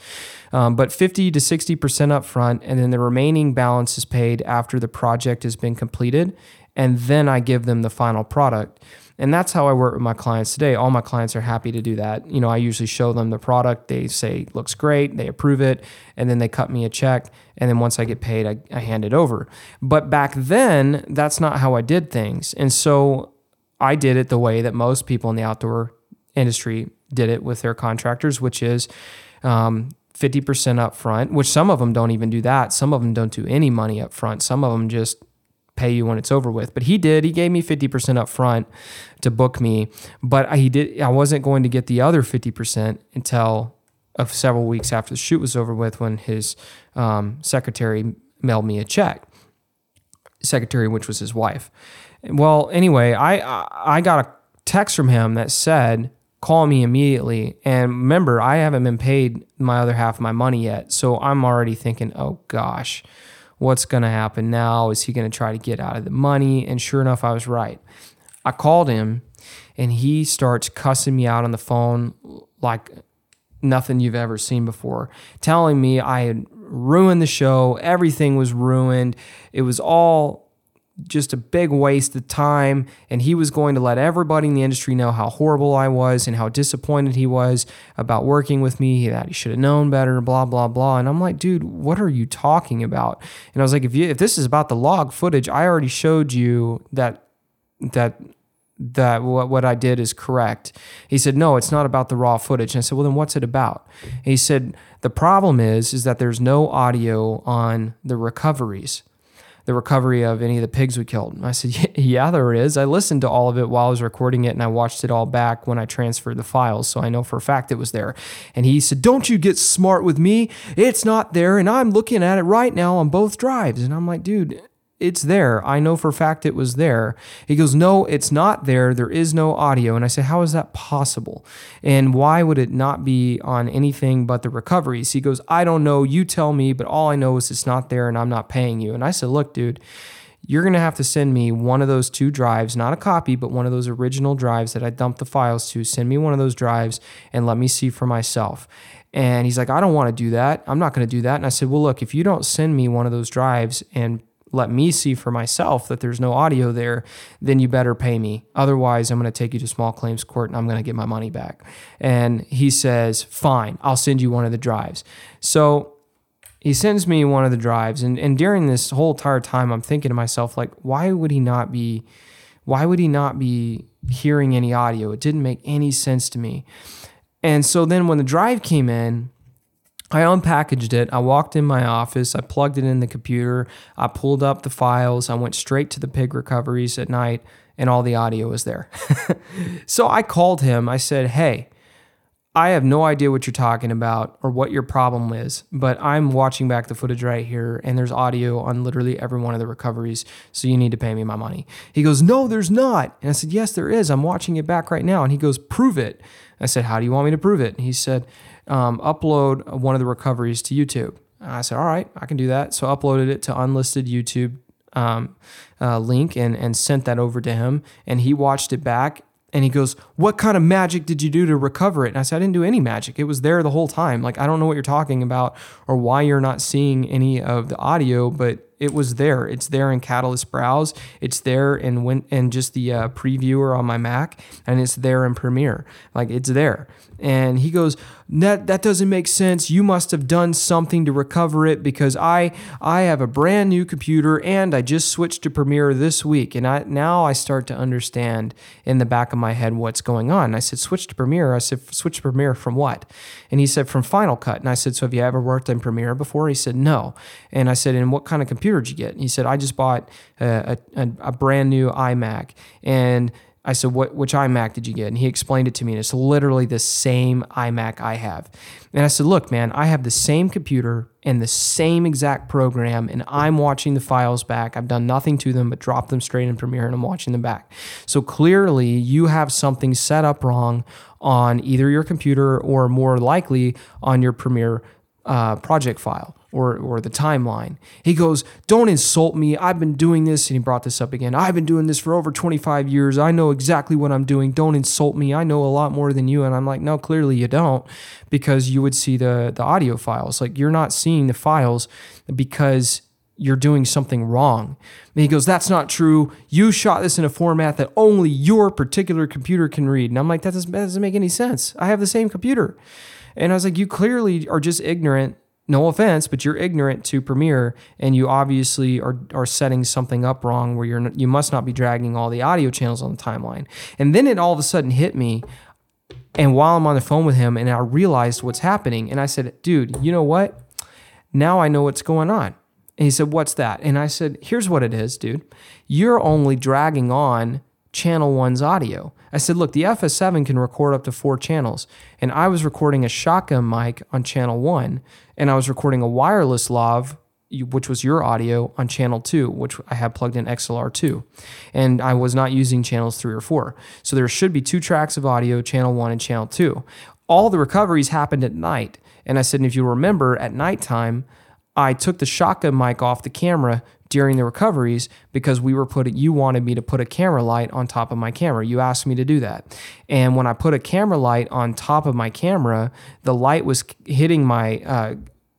Um, but 50 to 60% up front. And then the remaining balance is paid after the project has been completed. And then I give them the final product. And that's how I work with my clients today. All my clients are happy to do that. You know, I usually show them the product. They say looks great. They approve it, and then they cut me a check. And then once I get paid, I, I hand it over. But back then, that's not how I did things. And so I did it the way that most people in the outdoor industry did it with their contractors, which is um, 50% up front, which some of them don't even do that. Some of them don't do any money up front. Some of them just pay you when it's over with. But he did. He gave me 50% up front to book me, but he did I wasn't going to get the other 50% until of several weeks after the shoot was over with when his um, secretary mailed me a check. Secretary, which was his wife. Well, anyway, I I got a text from him that said, "Call me immediately." And remember, I haven't been paid my other half of my money yet, so I'm already thinking, "Oh gosh, what's going to happen now? Is he going to try to get out of the money? And sure enough, I was right. I called him and he starts cussing me out on the phone like nothing you've ever seen before, telling me I had ruined the show, everything was ruined. It was all just a big waste of time. And he was going to let everybody in the industry know how horrible I was and how disappointed he was about working with me, that he should have known better, blah, blah, blah. And I'm like, dude, what are you talking about? And I was like, if you if this is about the log footage, I already showed you that that that what, what I did is correct. He said, no, it's not about the raw footage. And I said, well, then what's it about? And he said, the problem is, is that there's no audio on the recoveries, the recovery of any of the pigs we killed. I said, yeah, there is. I listened to all of it while I was recording it and I watched it all back when I transferred the files. So I know for a fact it was there. And he said, don't you get smart with me. It's not there. And I'm looking at it right now on both drives. And I'm like, dude, it's there. I know for fact it was there. He goes, No, it's not there. There is no audio. And I say, How is that possible? And why would it not be on anything but the recoveries? He goes, I don't know. You tell me, but all I know is it's not there and I'm not paying you. And I said, Look, dude, you're going to have to send me one of those two drives, not a copy, but one of those original drives that I dumped the files to. Send me one of those drives and let me see for myself. And he's like, I don't want to do that. I'm not going to do that. And I said, Well, look, if you don't send me one of those drives and let me see for myself that there's no audio there, then you better pay me. Otherwise, I'm going to take you to small claims court and I'm going to get my money back. And he says, Fine, I'll send you one of the drives. So he sends me one of the drives. And, and during this whole entire time, I'm thinking to myself, like, why would he not be, why would he not be hearing any audio? It didn't make any sense to me. And so then when the drive came in, I unpackaged it. I walked in my office. I plugged it in the computer. I pulled up the files. I went straight to the pig recoveries at night, and all the audio was there. so I called him. I said, Hey, I have no idea what you're talking about or what your problem is, but I'm watching back the footage right here, and there's audio on literally every one of the recoveries. So you need to pay me my money. He goes, No, there's not. And I said, Yes, there is. I'm watching it back right now. And he goes, Prove it. I said, How do you want me to prove it? And he said, um, upload one of the recoveries to YouTube. I said, all right, I can do that. So I uploaded it to unlisted YouTube um, uh, link and, and sent that over to him. And he watched it back and he goes, What kind of magic did you do to recover it? And I said, I didn't do any magic. It was there the whole time. Like, I don't know what you're talking about or why you're not seeing any of the audio, but it was there. It's there in Catalyst Browse. It's there in when in just the uh, previewer on my Mac, and it's there in Premiere. Like it's there. And he goes, that that doesn't make sense. You must have done something to recover it because I I have a brand new computer and I just switched to Premiere this week. And I now I start to understand in the back of my head what's going on. And I said, switch to Premiere. I said, switch to Premiere from what? And he said, from Final Cut. And I said, so have you ever worked in Premiere before? He said, no. And I said, and what kind of computer did you get? And he said, I just bought a, a, a brand new iMac and I said, what, which iMac did you get? And he explained it to me. And it's literally the same iMac I have. And I said, look, man, I have the same computer and the same exact program, and I'm watching the files back. I've done nothing to them but drop them straight in Premiere and I'm watching them back. So clearly, you have something set up wrong on either your computer or more likely on your Premiere uh, project file or, or the timeline. He goes, Don't insult me. I've been doing this. And he brought this up again. I've been doing this for over 25 years. I know exactly what I'm doing. Don't insult me. I know a lot more than you. And I'm like, No, clearly you don't because you would see the, the audio files. Like you're not seeing the files because you're doing something wrong. And he goes, That's not true. You shot this in a format that only your particular computer can read. And I'm like, That doesn't, that doesn't make any sense. I have the same computer. And I was like, You clearly are just ignorant no offense, but you're ignorant to Premiere, and you obviously are are setting something up wrong where you're you must not be dragging all the audio channels on the timeline. And then it all of a sudden hit me, and while I'm on the phone with him, and I realized what's happening, and I said, "Dude, you know what? Now I know what's going on." And he said, "What's that?" And I said, "Here's what it is, dude. You're only dragging on channel one's audio." I said, look, the FS7 can record up to four channels. And I was recording a shotgun mic on channel one, and I was recording a wireless lav, which was your audio, on channel two, which I have plugged in XLR2. And I was not using channels three or four. So there should be two tracks of audio, channel one and channel two. All the recoveries happened at night. And I said, and if you remember, at nighttime, I took the shotgun mic off the camera during the recoveries because we were putting you wanted me to put a camera light on top of my camera. You asked me to do that. And when I put a camera light on top of my camera, the light was hitting my uh,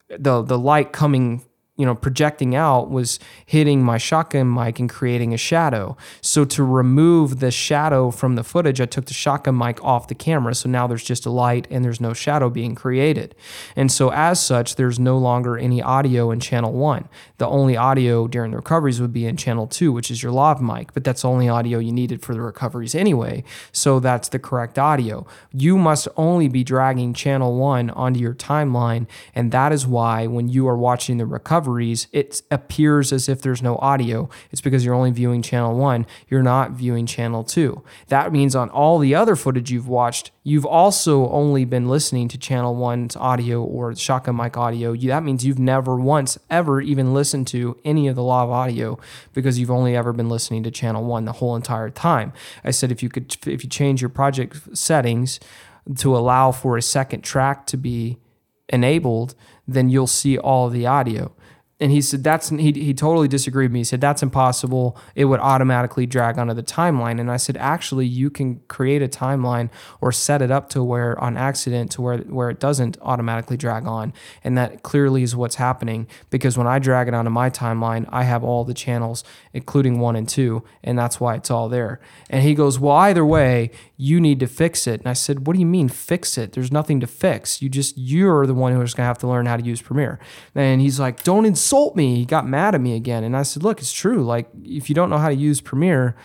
the the light coming you know, projecting out was hitting my shotgun mic and creating a shadow. So to remove the shadow from the footage, I took the shotgun mic off the camera. So now there's just a light and there's no shadow being created. And so as such, there's no longer any audio in channel one. The only audio during the recoveries would be in channel two, which is your lav mic, but that's the only audio you needed for the recoveries anyway. So that's the correct audio. You must only be dragging channel one onto your timeline. And that is why when you are watching the recovery, recoveries, it appears as if there's no audio. It's because you're only viewing channel one, you're not viewing channel two. That means on all the other footage you've watched, you've also only been listening to channel one's audio or shotgun mic audio. That means you've never once ever even listened to any of the lav audio because you've only ever been listening to channel one the whole entire time. I said if you could, if you change your project settings to allow for a second track to be enabled, then you'll see all the audio and he said that's he, he totally disagreed with me. He said that's impossible. It would automatically drag onto the timeline. And i said actually you can create a timeline or set it up to where on accident to where where it doesn't automatically drag on. And that clearly is what's happening because when i drag it onto my timeline i have all the channels including one and two and that's why it's all there and he goes well either way you need to fix it and i said what do you mean fix it there's nothing to fix you just you're the one who's to have to learn how to use premiere and he's like don't insult me. He got mad at me again. And I said, Look, it's true. Like, if you don't know how to use Premiere,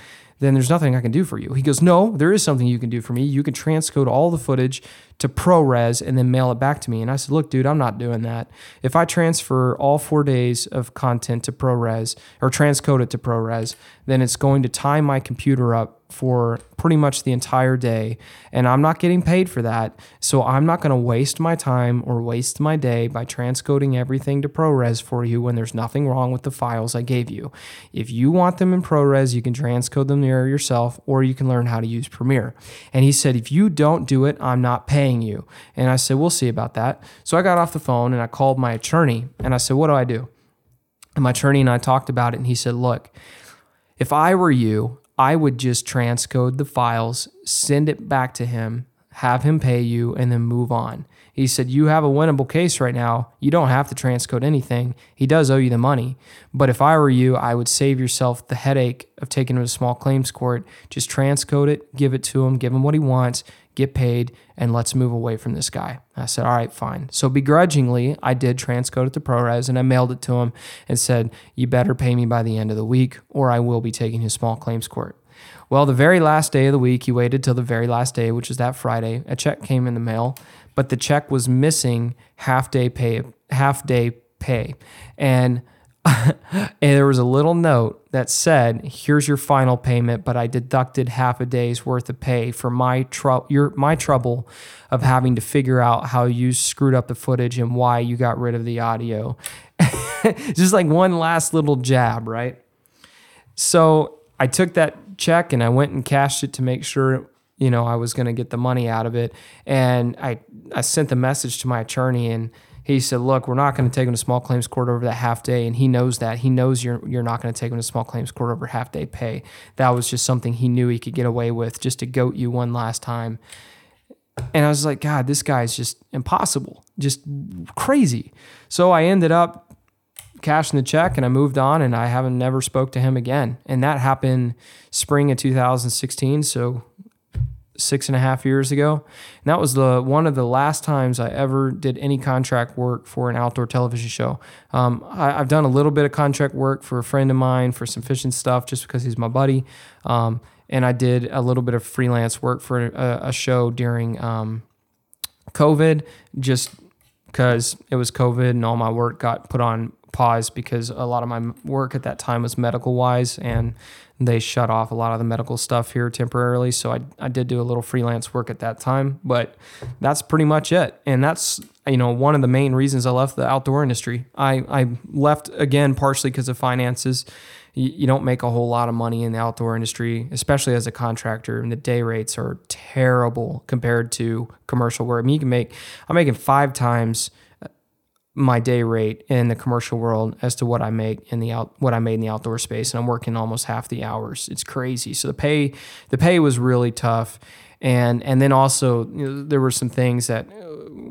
then there's nothing I can do for you. He goes, No, there is something you can do for me. You can transcode all the footage to ProRes and then mail it back to me. And I said, Look, dude, I'm not doing that. If I transfer all four days of content to ProRes or transcode it to ProRes, then it's going to tie my computer up for pretty much the entire day and I'm not getting paid for that. So I'm not going to waste my time or waste my day by transcoding everything to ProRes for you when there's nothing wrong with the files I gave you. If you want them in ProRes, you can transcode them there yourself or you can learn how to use Premiere. And he said, if you don't do it, I'm not paying you. And I said, we'll see about that. So I got off the phone and I called my attorney and I said, what do I do? And my attorney and I talked about it and he said, look, if I were you, I would just transcode the files, send it back to him, have him pay you, and then move on. He said, You have a winnable case right now. You don't have to transcode anything. He does owe you the money. But if I were you, I would save yourself the headache of taking it to small claims court. Just transcode it, give it to him, give him what he wants, get paid, and let's move away from this guy. I said, All right, fine. So begrudgingly, I did transcode it to ProRes and I mailed it to him and said, You better pay me by the end of the week or I will be taking his small claims court. Well, the very last day of the week, he waited till the very last day, which is that Friday. A check came in the mail, but the check was missing half day pay, half day pay. And and there was a little note that said, "Here's your final payment, but I deducted half a day's worth of pay for my trouble, your my trouble of having to figure out how you screwed up the footage and why you got rid of the audio." Just like one last little jab, right? So I took that check and I went and cashed it to make sure you know I was going to get the money out of it, and I I sent the message to my attorney and he said, "Look, we're not going to take him to small claims court over that half day," and he knows that. He knows you're you're not going to take him to small claims court over half day pay. That was just something he knew he could get away with, just to goat you one last time. And I was like, God, this guy's just impossible, just crazy. So I ended up cashing the check and I moved on, and I haven't never spoke to him again. And that happened spring of 2016. So six and a half years ago. And that was the one of the last times I ever did any contract work for an outdoor television show. Um, I, have done a little bit of contract work for a friend of mine for some fishing stuff, just because he's my buddy. Um, and I did a little bit of freelance work for a, a show during um, COVID, just because it was COVID and all my work got put on pause because a lot of my work at that time was medical wise and they shut off a lot of the medical stuff here temporarily. So I, I did do a little freelance work at that time, but that's pretty much it. And that's, you know, one of the main reasons I left the outdoor industry. I, I left again, partially because of finances. You, you don't make a whole lot of money in the outdoor industry, especially as a contractor, and the day rates are terrible compared to commercial work. I mean, you can make, I'm making five times my day rate in the commercial world as to what I make in the out what I made in the outdoor space and I'm working almost half the hours. It's crazy. So the pay the pay was really tough and and then also you know, there were some things that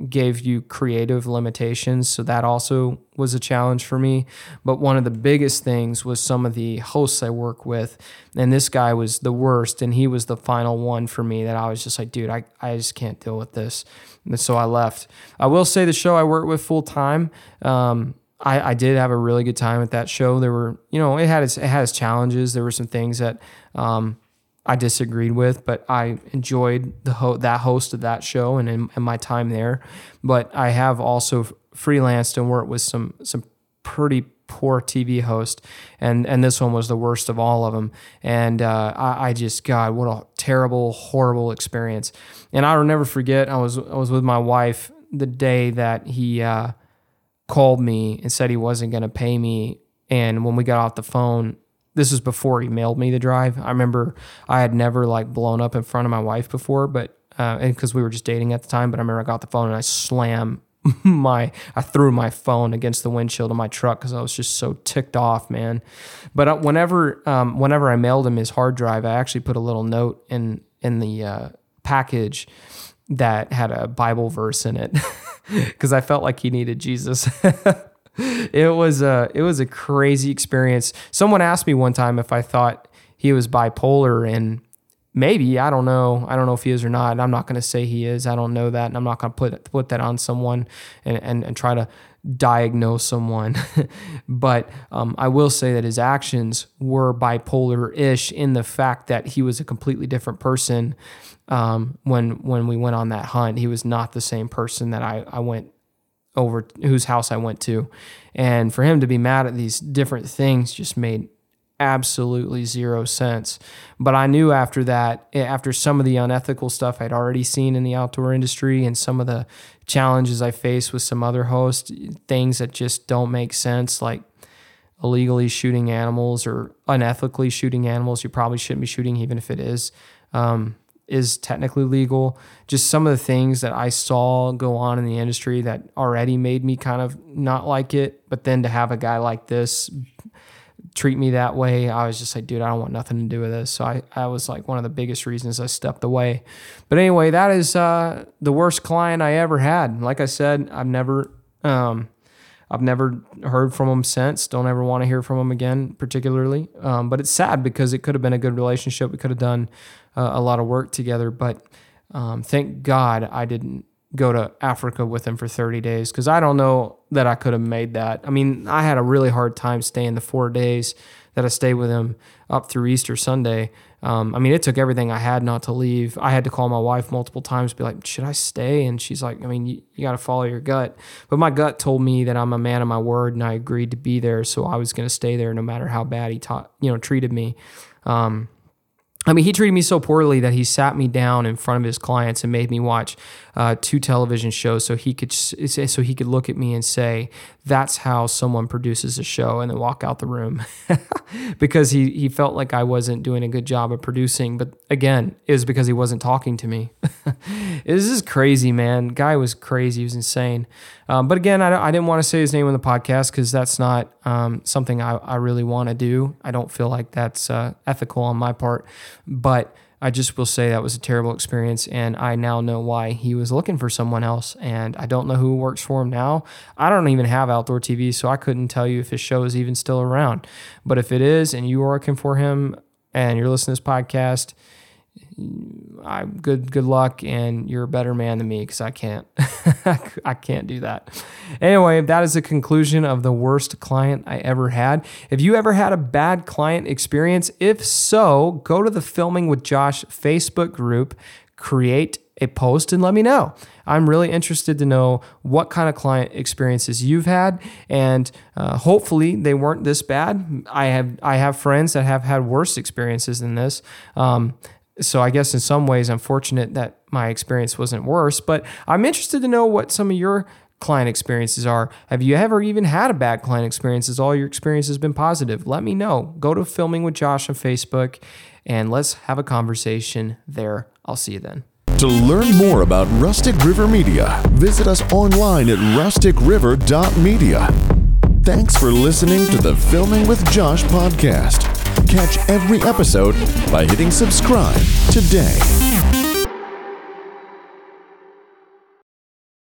gave you creative limitations so that also was a challenge for me. But one of the biggest things was some of the hosts I work with and this guy was the worst and he was the final one for me that I was just like dude I, I just can't deal with this. And so I left. I will say the show I worked with full time um, I, I did have a really good time at that show. There were you know it had its, it had its challenges. There were some things that um, I disagreed with, but I enjoyed the ho- that host of that show and, and, my time there. But I have also freelanced and worked with some some pretty poor TV host, and and this one was the worst of all of them. And uh, I, I, just God, what a terrible, horrible experience. And I will never forget. I was I was with my wife the day that he uh, called me and said he wasn't going to pay me. And when we got off the phone, this was before he mailed me the drive. I remember I had never like blown up in front of my wife before, but uh, and because we were just dating at the time. But I remember I got the phone and I slammed my I threw my phone against the windshield of my truck because I was just so ticked off, man. But whenever um, whenever I mailed him his hard drive, I actually put a little note in in the uh, package that had a Bible verse in it because I felt like he needed Jesus. it was a it was a crazy experience. Someone asked me one time if I thought he was bipolar and maybe I don't know. I don't know if he is or not. I'm not going to say he is. I don't know that, and I'm not going to put put that on someone and and, and try to diagnose someone. but um, I will say that his actions were bipolar-ish in the fact that he was a completely different person um, when when we went on that hunt. He was not the same person that I I went over whose house I went to. And for him to be mad at these different things just made absolutely zero sense. But I knew after that, after some of the unethical stuff I'd already seen in the outdoor industry and some of the challenges I faced with some other hosts, things that just don't make sense, like illegally shooting animals or unethically shooting animals you probably shouldn't be shooting, even if it is. Um, is technically legal. Just some of the things that I saw go on in the industry that already made me kind of not like it. But then to have a guy like this treat me that way, I was just like, dude, I don't want nothing to do with this. So I, I was like one of the biggest reasons I stepped away. But anyway, that is uh, the worst client I ever had. Like I said, I've never. Um, I've never heard from him since. Don't ever want to hear from him again, particularly. Um, but it's sad because it could have been a good relationship. We could have done uh, a lot of work together. But um, thank God I didn't go to Africa with him for 30 days because I don't know that I could have made that. I mean, I had a really hard time staying the four days that I stayed with him up through Easter Sunday. Um, I mean, it took everything I had not to leave. I had to call my wife multiple times, be like, should I stay? And she's like, I mean, you, you got to follow your gut. But my gut told me that I'm a man of my word and I agreed to be there. So I was going to stay there no matter how bad he taught, you know, treated me. Um, I mean, he treated me so poorly that he sat me down in front of his clients and made me watch uh, two television shows so he could so he could look at me and say, "That's how someone produces a show," and then walk out the room because he he felt like I wasn't doing a good job of producing. But again, it was because he wasn't talking to me. this is crazy, man. Guy was crazy. He was insane. Um, but again, I, I didn't want to say his name on the podcast because that's not um, something I, I really want to do. I don't feel like that's uh, ethical on my part. But I just will say that was a terrible experience, and I now know why he was looking for someone else. And I don't know who works for him now. I don't even have outdoor TV, so I couldn't tell you if his show is even still around. But if it is, and you are working for him, and you're listening to this podcast, I good good luck and you're a better man than me because I can't I can't do that. Anyway, that is the conclusion of the worst client I ever had. If you ever had a bad client experience, if so, go to the Filming with Josh Facebook group, create a post and let me know. I'm really interested to know what kind of client experiences you've had, and uh, hopefully they weren't this bad. I have I have friends that have had worse experiences than this. Um, so I guess in some ways I'm fortunate that my experience wasn't worse, but I'm interested to know what some of your client experiences are. Have you ever even had a bad client experience? Has all your experience has been positive? Let me know. Go to Filming with Josh on Facebook and let's have a conversation there. I'll see you then. To learn more about Rustic River Media, visit us online at rusticriver.media. Thanks for listening to the Filming with Josh podcast. Catch every episode by hitting subscribe today.